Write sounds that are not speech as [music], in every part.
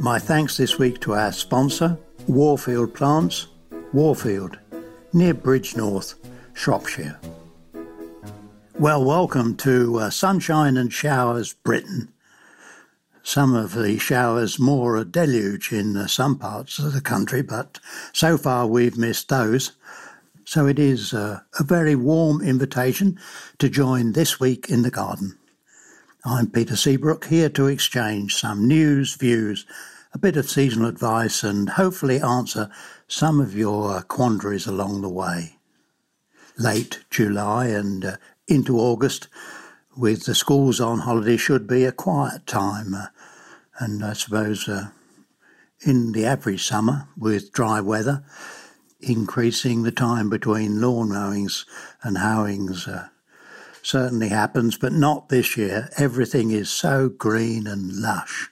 My thanks this week to our sponsor, Worfield Plants, Worfield, near Bridgnorth, Shropshire. Well, welcome to uh, Sunshine and Showers Britain. Some of the showers more a deluge in uh, some parts of the country, but so far we've missed those. So it is uh, a very warm invitation to join this week in the garden. I'm Peter Seabrook here to exchange some news, views, a bit of seasonal advice, and hopefully answer some of your quandaries along the way. Late July and uh, into August, with the schools on holiday, should be a quiet time. Uh, and I suppose uh, in the average summer, with dry weather, increasing the time between lawn mowings and howings uh, certainly happens, but not this year. Everything is so green and lush.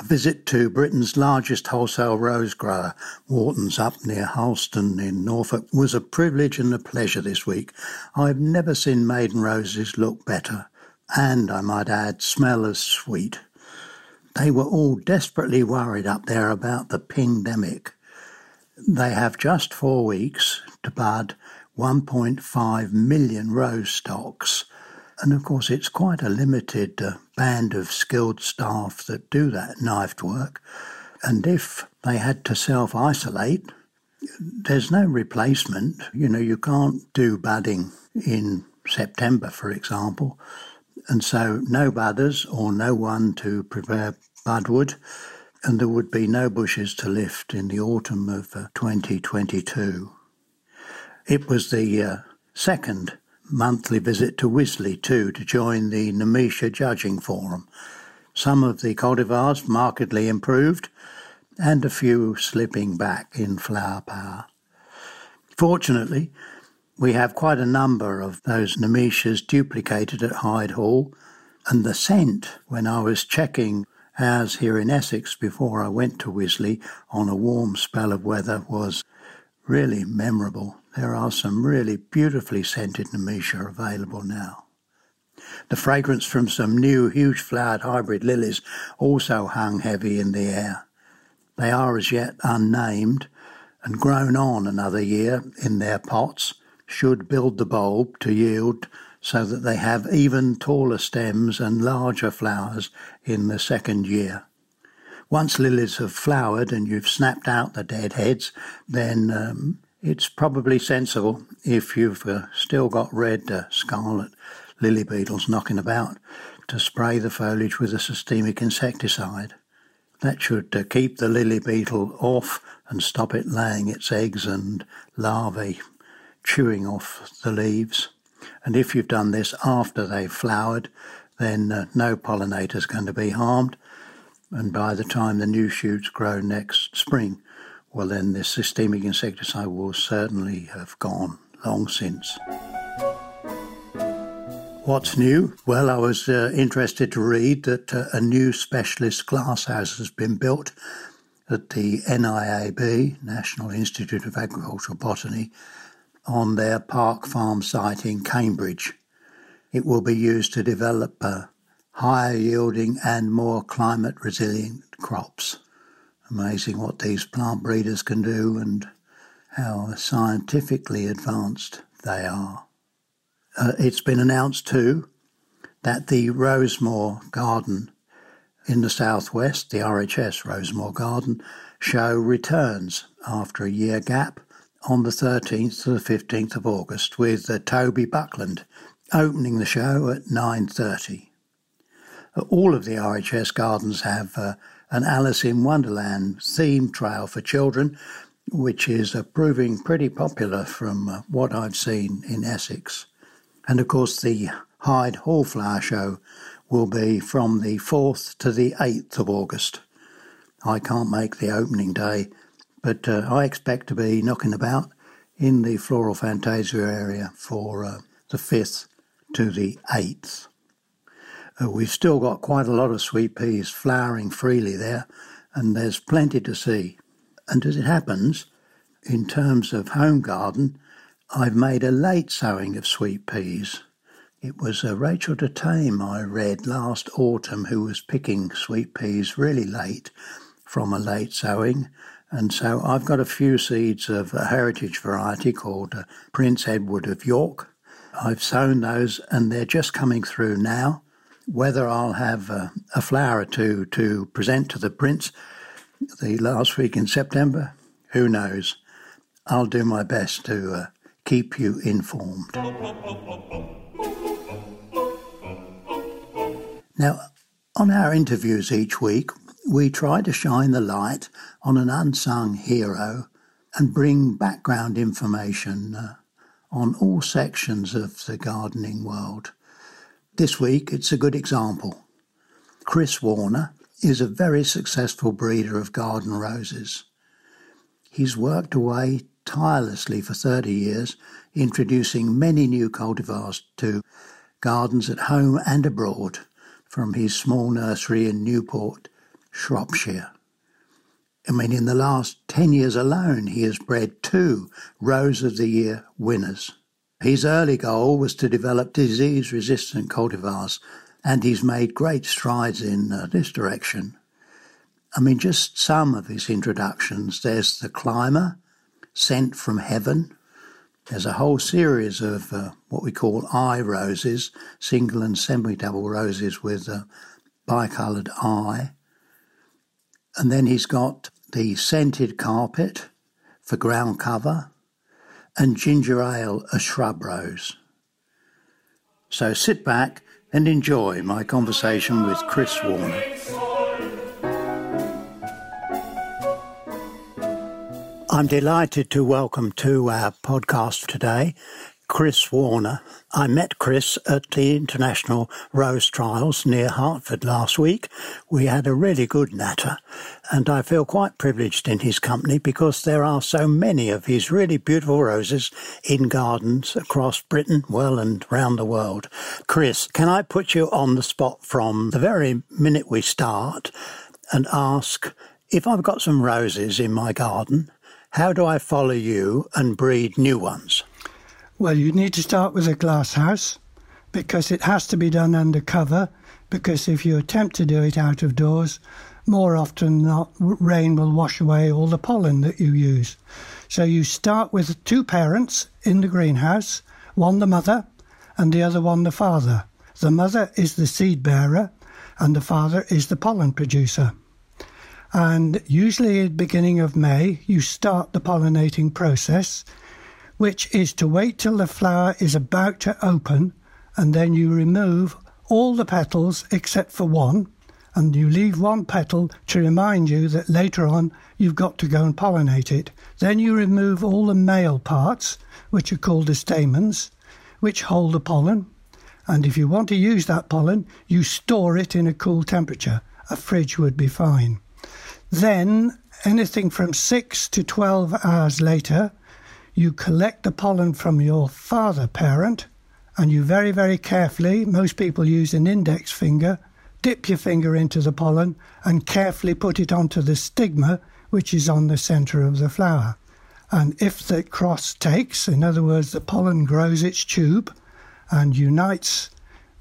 A visit to Britain's largest wholesale rose grower, Wharton's up near Harleston in Norfolk, was a privilege and a pleasure this week. I've never seen maiden roses look better, and I might add, smell as sweet. They were all desperately worried up there about the pandemic. They have just four weeks to bud 1.5 million rose stocks and of course, it's quite a limited uh, band of skilled staff that do that knifed work. And if they had to self isolate, there's no replacement. You know, you can't do budding in September, for example. And so, no budders or no one to prepare budwood. And there would be no bushes to lift in the autumn of uh, 2022. It was the uh, second monthly visit to Wisley too to join the Nemesia Judging Forum. Some of the cultivars markedly improved, and a few slipping back in flower power. Fortunately, we have quite a number of those Nemesias duplicated at Hyde Hall, and the scent, when I was checking ours here in Essex before I went to Wisley on a warm spell of weather, was really memorable. There are some really beautifully scented Nemesia available now. The fragrance from some new huge flowered hybrid lilies also hung heavy in the air. They are as yet unnamed and grown on another year in their pots should build the bulb to yield so that they have even taller stems and larger flowers in the second year. Once lilies have flowered and you've snapped out the dead heads, then um, it's probably sensible if you've uh, still got red uh, scarlet lily beetles knocking about to spray the foliage with a systemic insecticide. That should uh, keep the lily beetle off and stop it laying its eggs and larvae chewing off the leaves. And if you've done this after they've flowered, then uh, no pollinator is going to be harmed. And by the time the new shoots grow next spring, well, then this systemic insecticide will certainly have gone long since. What's new? Well, I was uh, interested to read that uh, a new specialist glasshouse has been built at the NIAB, National Institute of Agricultural Botany, on their Park Farm site in Cambridge. It will be used to develop uh, higher yielding and more climate resilient crops. Amazing what these plant breeders can do and how scientifically advanced they are. Uh, it's been announced too that the Rosemoor Garden in the southwest, the RHS Rosemoor Garden show returns after a year gap on the 13th to the 15th of August with uh, Toby Buckland opening the show at 9.30. Uh, all of the RHS gardens have uh, an Alice in Wonderland theme trail for children, which is uh, proving pretty popular from uh, what I've seen in Essex. And of course, the Hyde Hall Flower Show will be from the 4th to the 8th of August. I can't make the opening day, but uh, I expect to be knocking about in the Floral Fantasia area for uh, the 5th to the 8th. Uh, we've still got quite a lot of sweet peas flowering freely there, and there's plenty to see. And as it happens, in terms of home garden, I've made a late sowing of sweet peas. It was uh, Rachel de Thame I read last autumn who was picking sweet peas really late from a late sowing. And so I've got a few seeds of a heritage variety called uh, Prince Edward of York. I've sown those and they're just coming through now. Whether I'll have uh, a flower or two to present to the Prince the last week in September, who knows? I'll do my best to uh, keep you informed. Now, on our interviews each week, we try to shine the light on an unsung hero and bring background information uh, on all sections of the gardening world. This week, it's a good example. Chris Warner is a very successful breeder of garden roses. He's worked away tirelessly for 30 years, introducing many new cultivars to gardens at home and abroad from his small nursery in Newport, Shropshire. I mean, in the last 10 years alone, he has bred two Rose of the Year winners. His early goal was to develop disease resistant cultivars, and he's made great strides in uh, this direction. I mean, just some of his introductions. There's The Climber, Scent from Heaven, there's a whole series of uh, what we call eye roses, single and semi double roses with a bicoloured eye. And then he's got the scented carpet for ground cover and ginger ale, a shrub rose. So sit back and enjoy my conversation with Chris Warner. I'm delighted to welcome to our podcast today Chris Warner. I met Chris at the International Rose Trials near Hartford last week. We had a really good natter, and I feel quite privileged in his company because there are so many of his really beautiful roses in gardens across Britain, well, and round the world. Chris, can I put you on the spot from the very minute we start and ask if I've got some roses in my garden? How do I follow you and breed new ones? Well, you need to start with a glass house because it has to be done under cover. Because if you attempt to do it out of doors, more often than not, rain will wash away all the pollen that you use. So you start with two parents in the greenhouse, one the mother and the other one the father. The mother is the seed bearer and the father is the pollen producer. And usually, at the beginning of May, you start the pollinating process, which is to wait till the flower is about to open, and then you remove all the petals except for one, and you leave one petal to remind you that later on you've got to go and pollinate it. Then you remove all the male parts, which are called the stamens, which hold the pollen. And if you want to use that pollen, you store it in a cool temperature. A fridge would be fine. Then, anything from 6 to 12 hours later, you collect the pollen from your father parent and you very, very carefully, most people use an index finger, dip your finger into the pollen and carefully put it onto the stigma, which is on the centre of the flower. And if the cross takes, in other words, the pollen grows its tube and unites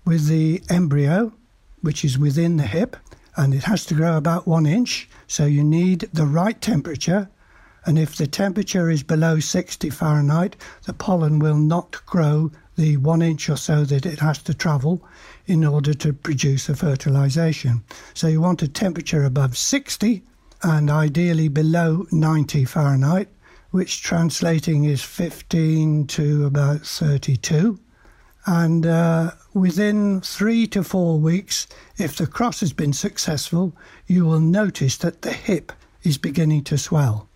with the embryo, which is within the hip, and it has to grow about one inch. So you need the right temperature. And if the temperature is below 60 Fahrenheit, the pollen will not grow the one inch or so that it has to travel in order to produce a fertilization. So you want a temperature above 60 and ideally below 90 Fahrenheit, which translating is 15 to about 32. And uh, within three to four weeks, if the cross has been successful, you will notice that the hip is beginning to swell.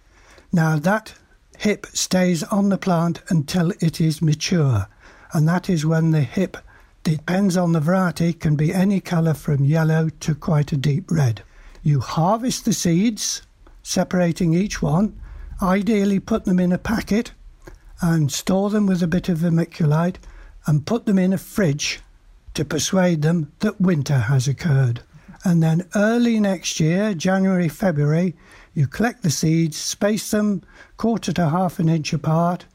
Now, that hip stays on the plant until it is mature, and that is when the hip depends on the variety, can be any colour from yellow to quite a deep red. You harvest the seeds, separating each one, ideally put them in a packet and store them with a bit of vermiculite and put them in a fridge to persuade them that winter has occurred. And then early next year, January, February, you collect the seeds, space them quarter to half an inch apart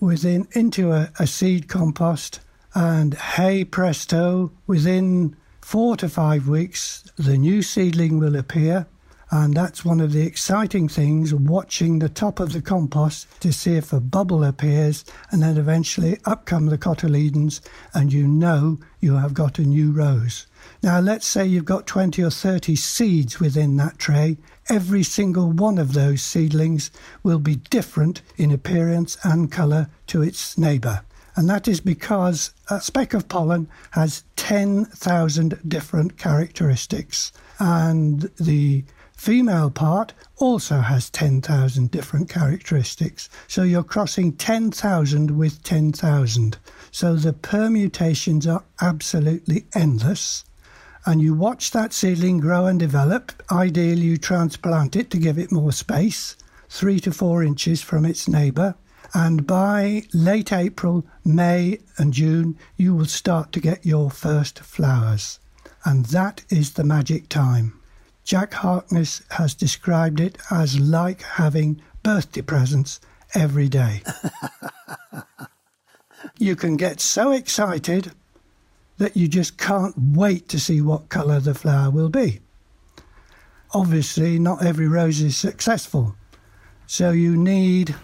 within into a, a seed compost, and hey presto, within four to five weeks, the new seedling will appear. And that's one of the exciting things watching the top of the compost to see if a bubble appears, and then eventually up come the cotyledons, and you know you have got a new rose. Now, let's say you've got 20 or 30 seeds within that tray. Every single one of those seedlings will be different in appearance and colour to its neighbour. And that is because a speck of pollen has 10,000 different characteristics. And the female part also has 10,000 different characteristics. So you're crossing 10,000 with 10,000. So the permutations are absolutely endless. And you watch that seedling grow and develop. Ideally, you transplant it to give it more space, three to four inches from its neighbour and by late April, May, and June, you will start to get your first flowers. And that is the magic time. Jack Harkness has described it as like having birthday presents every day. [laughs] you can get so excited that you just can't wait to see what colour the flower will be. Obviously, not every rose is successful, so you need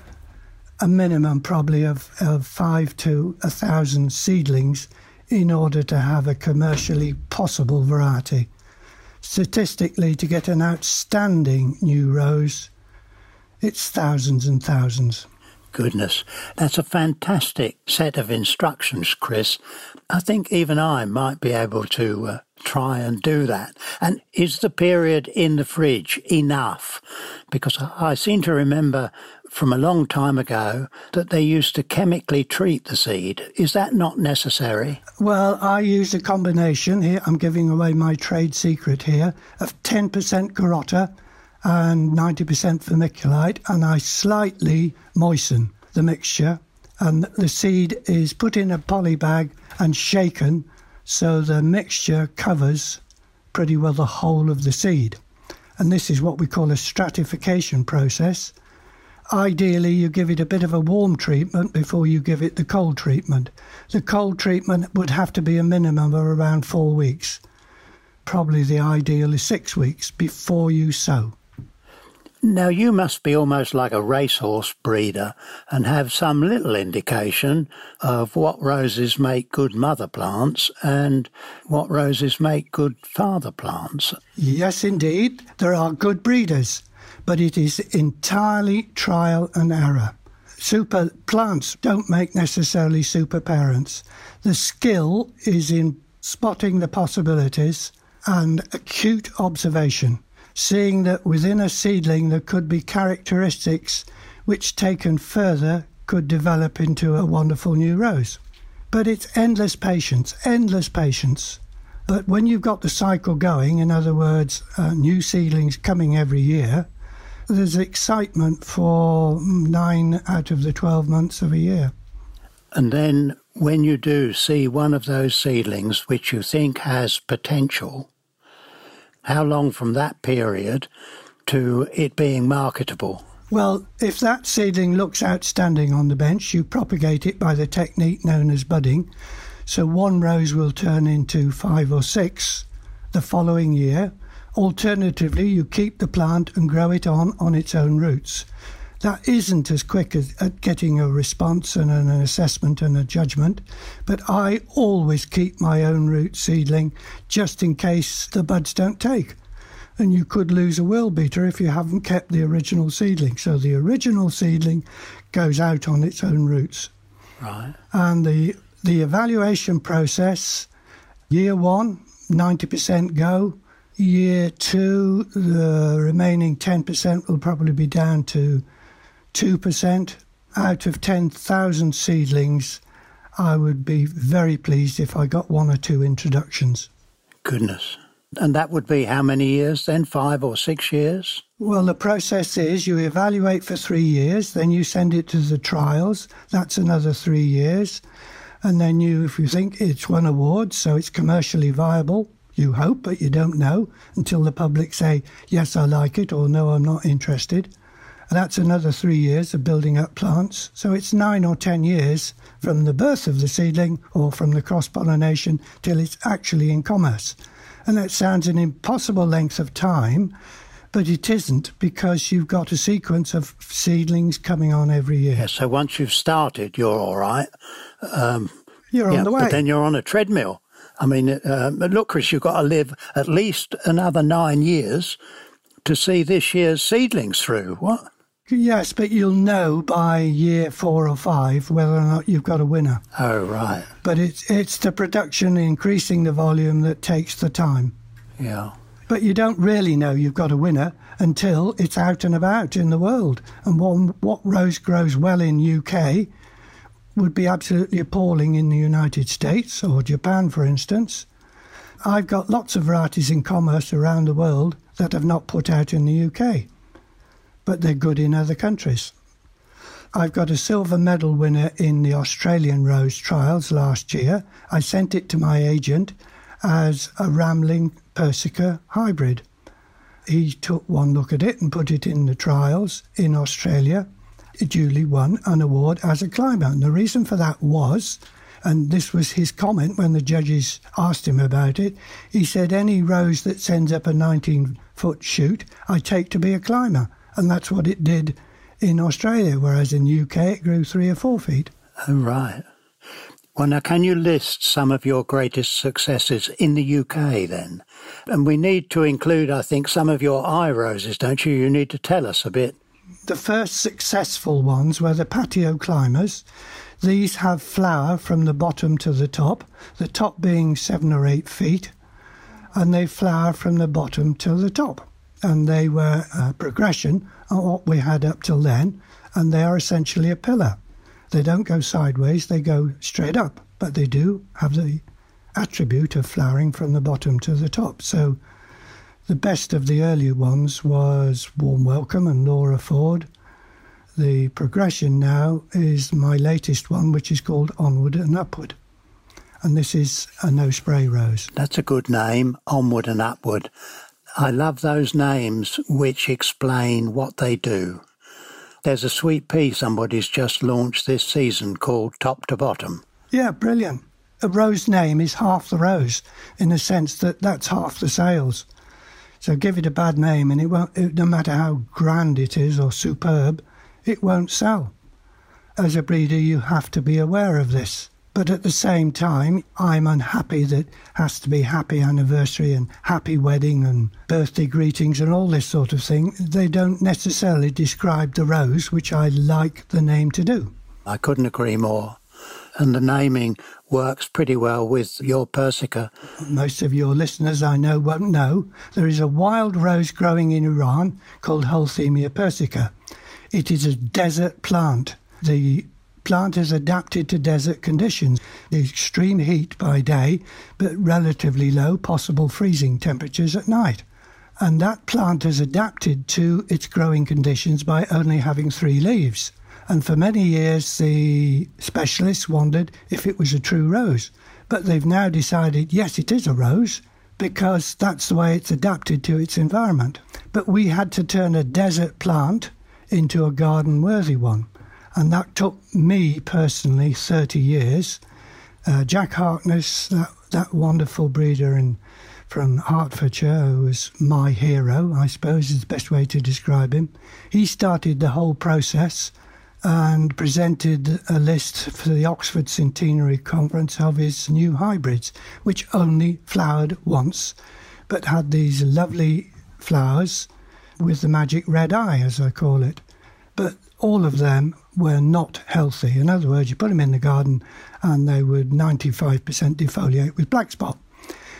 a minimum probably of, of five to a thousand seedlings in order to have a commercially possible variety. Statistically, to get an outstanding new rose, it's thousands and thousands. Goodness, that's a fantastic set of instructions, Chris. I think even I might be able to uh, try and do that. And is the period in the fridge enough? Because I seem to remember from a long time ago that they used to chemically treat the seed. Is that not necessary? Well, I use a combination here. I'm giving away my trade secret here of 10% Garotta and 90% vermiculite, and I slightly moisten the mixture. And the seed is put in a poly bag and shaken so the mixture covers pretty well the whole of the seed. And this is what we call a stratification process. Ideally, you give it a bit of a warm treatment before you give it the cold treatment. The cold treatment would have to be a minimum of around four weeks. Probably the ideal is six weeks before you sow. Now, you must be almost like a racehorse breeder and have some little indication of what roses make good mother plants and what roses make good father plants. Yes, indeed. There are good breeders but it is entirely trial and error. Super plants don't make necessarily super parents. The skill is in spotting the possibilities and acute observation, seeing that within a seedling there could be characteristics which, taken further, could develop into a wonderful new rose. But it's endless patience, endless patience. But when you've got the cycle going, in other words, uh, new seedlings coming every year, there's excitement for nine out of the 12 months of a year. And then when you do see one of those seedlings which you think has potential, how long from that period to it being marketable? Well, if that seedling looks outstanding on the bench, you propagate it by the technique known as budding. So one rose will turn into five or six the following year, Alternatively, you keep the plant and grow it on on its own roots. That isn't as quick as, at getting a response and an assessment and a judgment, but I always keep my own root seedling just in case the buds don't take. And you could lose a world beater if you haven't kept the original seedling. So the original seedling goes out on its own roots. Right. And the the evaluation process, year one, 90% go, Year two, the remaining 10% will probably be down to 2%. Out of 10,000 seedlings, I would be very pleased if I got one or two introductions. Goodness. And that would be how many years then? Five or six years? Well, the process is you evaluate for three years, then you send it to the trials. That's another three years. And then you, if you think it's won awards, so it's commercially viable, you hope, but you don't know until the public say, yes, I like it, or no, I'm not interested. And that's another three years of building up plants. So it's nine or ten years from the birth of the seedling or from the cross pollination till it's actually in commerce. And that sounds an impossible length of time, but it isn't because you've got a sequence of seedlings coming on every year. Yeah, so once you've started, you're all right. Um, you're yeah, on the way. But then you're on a treadmill. I mean, uh, look, Chris, you've got to live at least another nine years to see this year's seedlings through. What? Yes, but you'll know by year four or five whether or not you've got a winner. Oh, right. But it's it's the production increasing the volume that takes the time. Yeah. But you don't really know you've got a winner until it's out and about in the world. And what, what rose grows well in UK would be absolutely appalling in the United States or Japan, for instance. I've got lots of varieties in commerce around the world that have not put out in the UK but they're good in other countries. I've got a silver medal winner in the Australian Rose trials last year. I sent it to my agent as a Ramling Persica hybrid. He took one look at it and put it in the trials in Australia. It duly won an award as a climber. And the reason for that was, and this was his comment when the judges asked him about it, he said, Any rose that sends up a 19 foot shoot, I take to be a climber and that's what it did in Australia, whereas in the UK it grew three or four feet. Oh, right. Well, now, can you list some of your greatest successes in the UK then? And we need to include, I think, some of your eye roses, don't you? You need to tell us a bit. The first successful ones were the patio climbers. These have flower from the bottom to the top, the top being seven or eight feet, and they flower from the bottom to the top and they were a progression of what we had up till then, and they are essentially a pillar. They don't go sideways, they go straight up, but they do have the attribute of flowering from the bottom to the top. So the best of the earlier ones was Warm Welcome and Laura Ford. The progression now is my latest one, which is called Onward and Upward. And this is a no spray rose. That's a good name, Onward and Upward. I love those names which explain what they do. There's a sweet pea somebody's just launched this season called Top to Bottom. Yeah, brilliant. A rose name is half the rose in the sense that that's half the sales. So give it a bad name and it won't, it, no matter how grand it is or superb, it won't sell. As a breeder, you have to be aware of this. But at the same time, I'm unhappy that has to be happy anniversary and happy wedding and birthday greetings and all this sort of thing. They don't necessarily describe the rose, which I like the name to do. I couldn't agree more. And the naming works pretty well with your Persica. Most of your listeners I know won't know there is a wild rose growing in Iran called Hulthemia persica. It is a desert plant. The plant is adapted to desert conditions—the extreme heat by day, but relatively low possible freezing temperatures at night. And that plant is adapted to its growing conditions by only having three leaves. And for many years, the specialists wondered if it was a true rose. But they've now decided, yes, it is a rose, because that's the way it's adapted to its environment. But we had to turn a desert plant into a garden worthy one and that took me personally 30 years. Uh, Jack Harkness, that, that wonderful breeder in, from Hertfordshire, who was my hero, I suppose is the best way to describe him, he started the whole process and presented a list for the Oxford Centenary Conference of his new hybrids, which only flowered once, but had these lovely flowers with the magic red eye, as I call it. But all of them were not healthy. In other words, you put them in the garden and they would 95% defoliate with black spot.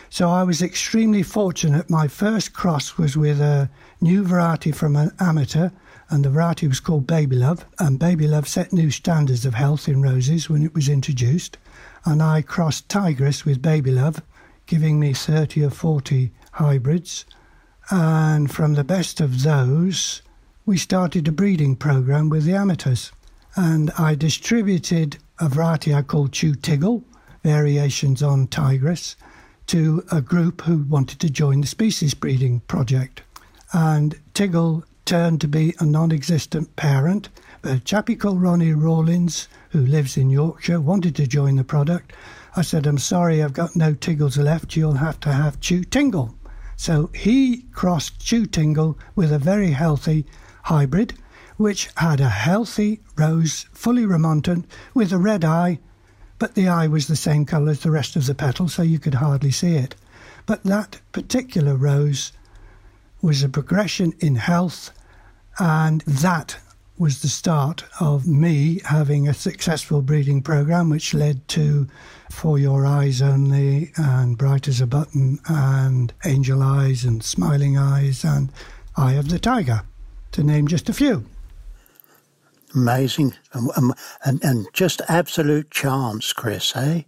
So I was extremely fortunate. My first cross was with a new variety from an amateur, and the variety was called Baby Love. And Baby Love set new standards of health in roses when it was introduced. and I crossed Tigris with Baby Love, giving me 30 or 40 hybrids. And from the best of those, we started a breeding program with the amateurs. And I distributed a variety I called Chew Tiggle, variations on Tigris, to a group who wanted to join the species breeding project. And Tiggle turned to be a non existent parent. A chappie called Ronnie Rawlins, who lives in Yorkshire, wanted to join the product. I said, I'm sorry, I've got no Tiggles left. You'll have to have Chew Tingle. So he crossed Chew Tingle with a very healthy hybrid, which had a healthy rose, fully remontant, with a red eye, but the eye was the same colour as the rest of the petal, so you could hardly see it. But that particular rose was a progression in health, and that was the start of me having a successful breeding program, which led to For Your Eyes Only and Bright as a Button and Angel Eyes and Smiling Eyes and Eye of the Tiger, to name just a few. Amazing. And, and, and just absolute chance, Chris, eh?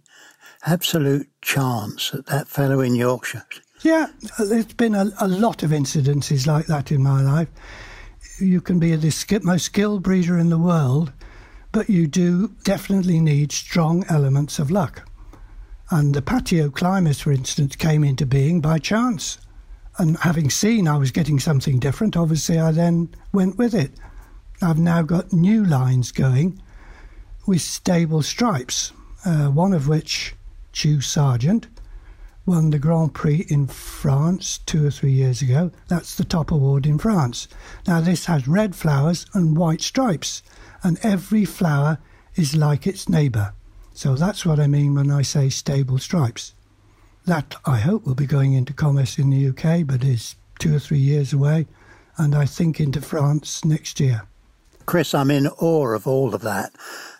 Absolute chance that that fellow in Yorkshire. Yeah, there's been a, a lot of incidences like that in my life you can be the most skilled breeder in the world, but you do definitely need strong elements of luck. And the patio climbers, for instance, came into being by chance. And having seen I was getting something different, obviously I then went with it. I've now got new lines going with stable stripes, uh, one of which, Chew Sargent, won the Grand Prix in France two or three years ago. That's the top award in France. Now, this has red flowers and white stripes, and every flower is like its neighbour. So that's what I mean when I say stable stripes. That, I hope, will be going into commerce in the UK, but is two or three years away, and I think into France next year. Chris, I'm in awe of all of that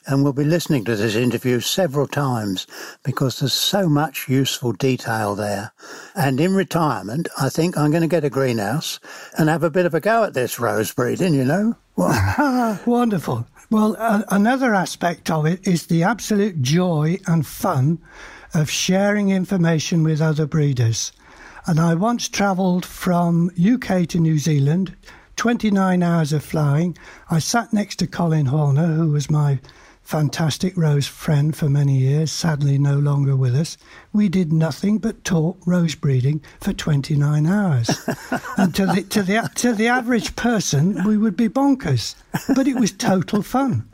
and we'll be listening to this interview several times because there's so much useful detail there. And in retirement, I think I'm going to get a greenhouse and have a bit of a go at this rose breeding, you know? [laughs] Wonderful. Well, uh, another aspect of it is the absolute joy and fun of sharing information with other breeders. And I once travelled from UK to New Zealand, 29 hours of flying. I sat next to Colin Horner, who was my fantastic rose friend for many years, sadly no longer with us, we did nothing but talk rose breeding for 29 hours. [laughs] and to the, to, the, to the average person, we would be bonkers. But it was total fun.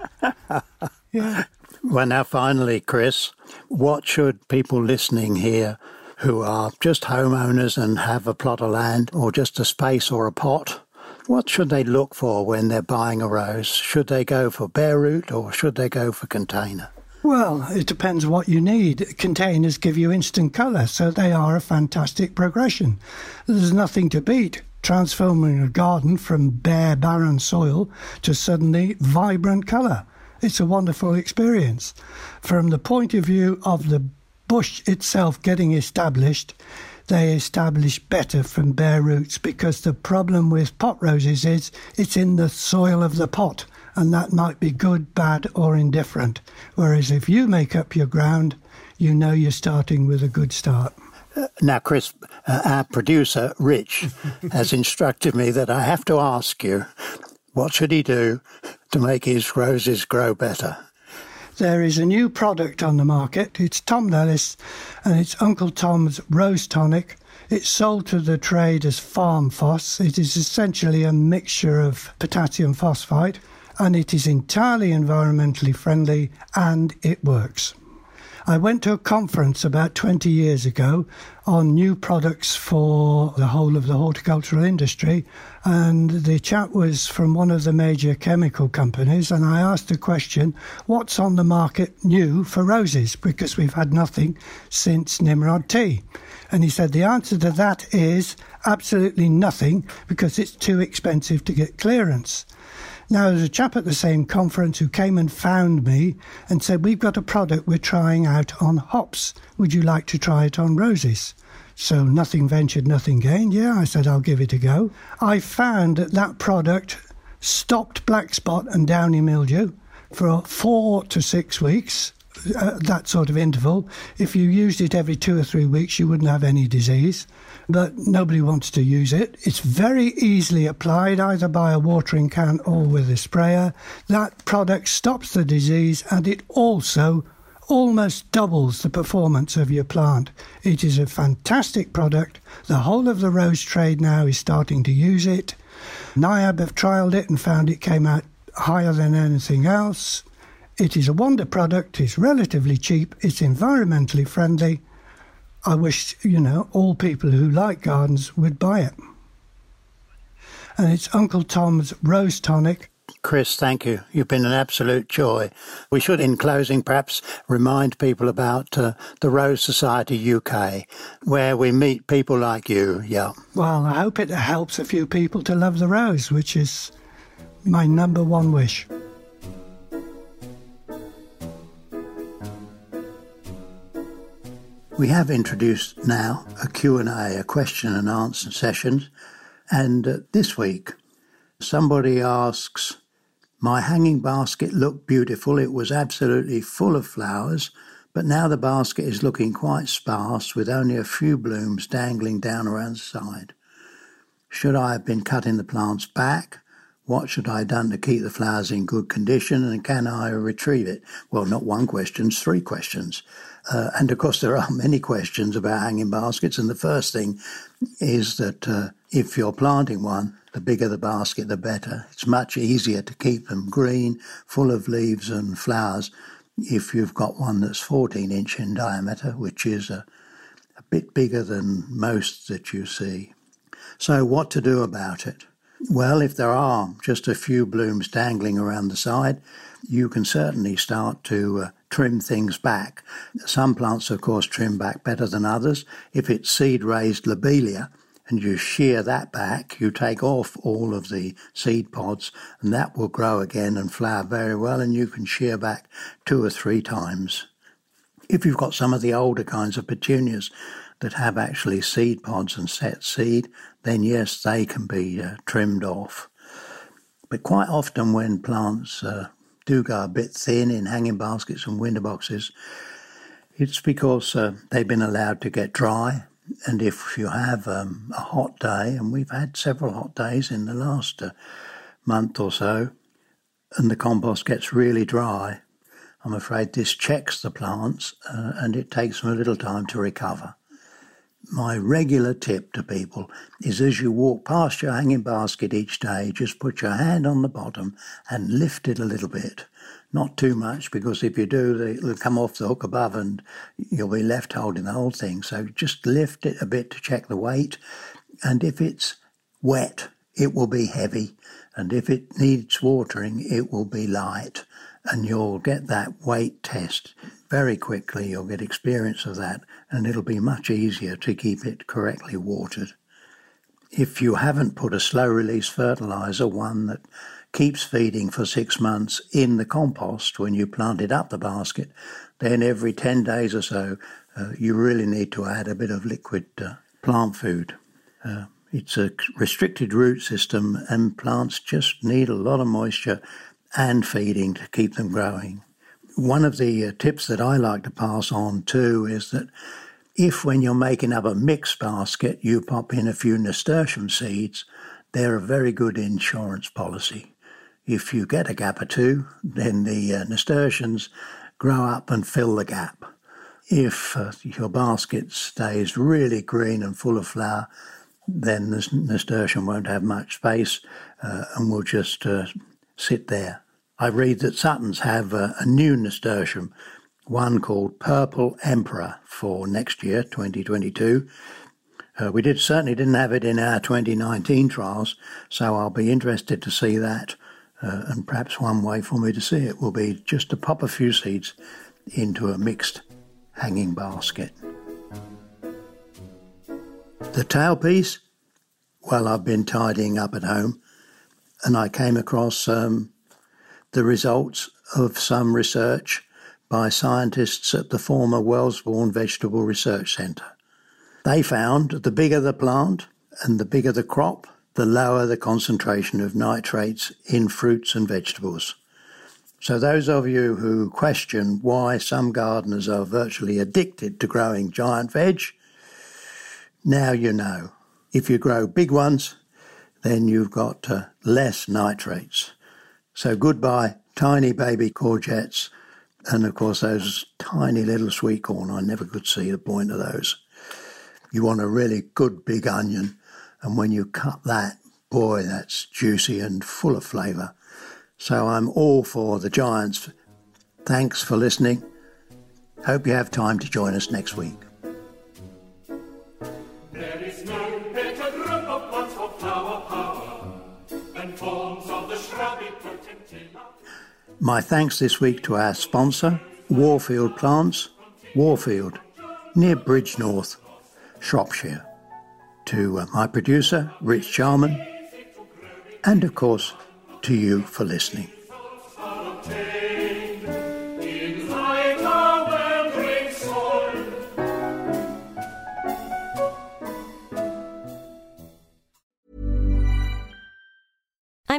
Yeah. Well, now, finally, Chris, what should people listening here who are just homeowners and have a plot of land or just a space or a pot what should they look for when they're buying a rose? Should they go for bare root or should they go for container? Well, it depends what you need. Containers give you instant colour, so they are a fantastic progression. There's nothing to beat transforming a garden from bare, barren soil to suddenly vibrant colour. It's a wonderful experience. From the point of view of the bush itself getting established, they establish better from bare roots because the problem with pot roses is it's in the soil of the pot and that might be good, bad, or indifferent. Whereas if you make up your ground, you know you're starting with a good start. Uh, now, Chris, uh, our producer, Rich, [laughs] has instructed me that I have to ask you what should he do to make his roses grow better? There is a new product on the market. It's Tom Nellis and it's Uncle Tom's Rose Tonic. It's sold to the trade as Farm Phos. It is essentially a mixture of potassium phosphate and it is entirely environmentally friendly and it works. I went to a conference about 20 years ago on new products for the whole of the horticultural industry, and the chat was from one of the major chemical companies. And I asked the question, What's on the market new for roses? Because we've had nothing since Nimrod-T. And he said, The answer to that is absolutely nothing because it's too expensive to get clearance. Now, there's a chap at the same conference who came and found me and said, We've got a product we're trying out on hops. Would you like to try it on roses? So, nothing ventured, nothing gained. Yeah, I said, I'll give it a go. I found that that product stopped black spot and downy mildew for four to six weeks uh, that sort of interval. If you used it every two or three weeks, you wouldn't have any disease. But nobody wants to use it. It's very easily applied either by a watering can or with a sprayer. That product stops the disease and it also almost doubles the performance of your plant. It is a fantastic product. The whole of the rose trade now is starting to use it. NIAB have trialled it and found it came out higher than anything else. It is a wonder product, it's relatively cheap, it's environmentally friendly. I wish, you know, all people who like gardens would buy it. And it's Uncle Tom's Rose Tonic. Chris, thank you. You've been an absolute joy. We should, in closing, perhaps remind people about uh, the Rose Society UK, where we meet people like you. Yeah. Well, I hope it helps a few people to love the rose, which is my number one wish. We have introduced now a Q&A, a question and answer session, and uh, this week somebody asks, my hanging basket looked beautiful. It was absolutely full of flowers, but now the basket is looking quite sparse with only a few blooms dangling down around the side. Should I have been cutting the plants back? What should I have done to keep the flowers in good condition and can I retrieve it? Well, not one question, three questions. Uh, and of course, there are [laughs] many questions about hanging baskets. And the first thing is that uh, if you're planting one, the bigger the basket, the better. It's much easier to keep them green, full of leaves and flowers, if you've got one that's 14 inch in diameter, which is a, a bit bigger than most that you see. So, what to do about it? Well, if there are just a few blooms dangling around the side, you can certainly start to uh, trim things back. Some plants, of course, trim back better than others. If it's seed raised lobelia and you shear that back, you take off all of the seed pods and that will grow again and flower very well and you can shear back two or three times. If you've got some of the older kinds of petunias that have actually seed pods and set seed, then yes, they can be uh, trimmed off. But quite often when plants uh, do go a bit thin in hanging baskets and window boxes, it's because uh, they've been allowed to get dry. And if you have um, a hot day, and we've had several hot days in the last uh, month or so, and the compost gets really dry, I'm afraid this checks the plants uh, and it takes them a little time to recover. My regular tip to people is as you walk past your hanging basket each day, just put your hand on the bottom and lift it a little bit. Not too much, because if you do, it'll come off the hook above and you'll be left holding the whole thing. So just lift it a bit to check the weight. And if it's wet, it will be heavy. And if it needs watering, it will be light. And you'll get that weight test very quickly. You'll get experience of that and it'll be much easier to keep it correctly watered. If you haven't put a slow release fertilizer, one that keeps feeding for six months in the compost when you planted up the basket, then every 10 days or so, uh, you really need to add a bit of liquid uh, plant food. Uh, it's a restricted root system, and plants just need a lot of moisture and feeding to keep them growing. One of the uh, tips that I like to pass on too is that if, when you're making up a mixed basket, you pop in a few nasturtium seeds, they're a very good insurance policy. If you get a gap or two, then the uh, nasturtiums grow up and fill the gap. If uh, your basket stays really green and full of flower, then the nasturtium won't have much space uh, and will just uh, sit there. I read that Suttons have a, a new nasturtium one called Purple Emperor for next year, 2022. Uh, we did certainly didn't have it in our 2019 trials, so I'll be interested to see that. Uh, and perhaps one way for me to see it will be just to pop a few seeds into a mixed hanging basket. The tailpiece, well, I've been tidying up at home and I came across um, the results of some research by scientists at the former Wellesbourne Vegetable Research Centre. They found the bigger the plant and the bigger the crop, the lower the concentration of nitrates in fruits and vegetables. So, those of you who question why some gardeners are virtually addicted to growing giant veg, now you know. If you grow big ones, then you've got uh, less nitrates. So, goodbye, tiny baby courgettes, and of course, those tiny little sweet corn. I never could see the point of those. You want a really good big onion, and when you cut that, boy, that's juicy and full of flavour. So I'm all for the Giants. Thanks for listening. Hope you have time to join us next week. There is no better group of plants for flower power than forms of the shrubby potentilla. My thanks this week to our sponsor, Worfield Plants, Worfield, near Bridgnorth, Shropshire. To uh, my producer, Rich Charman, and of course, to you for listening.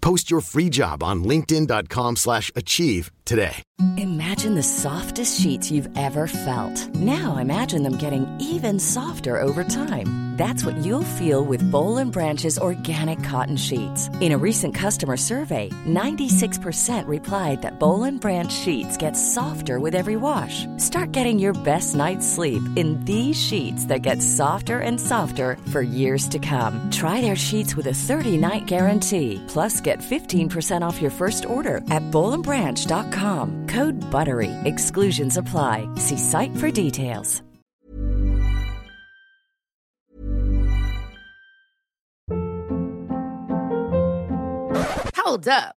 Post your free job on linkedin.com/achieve slash achieve today. Imagine the softest sheets you've ever felt. Now imagine them getting even softer over time. That's what you'll feel with Boll Branch's organic cotton sheets. In a recent customer survey, 96% replied that Boll Branch sheets get softer with every wash. Start getting your best night's sleep in these sheets that get softer and softer for years to come. Try their sheets with a 30-night guarantee. Plus, get 15% off your first order at bollandbranch.com. Code BUTTERY. Exclusions apply. See site for details. Hold up.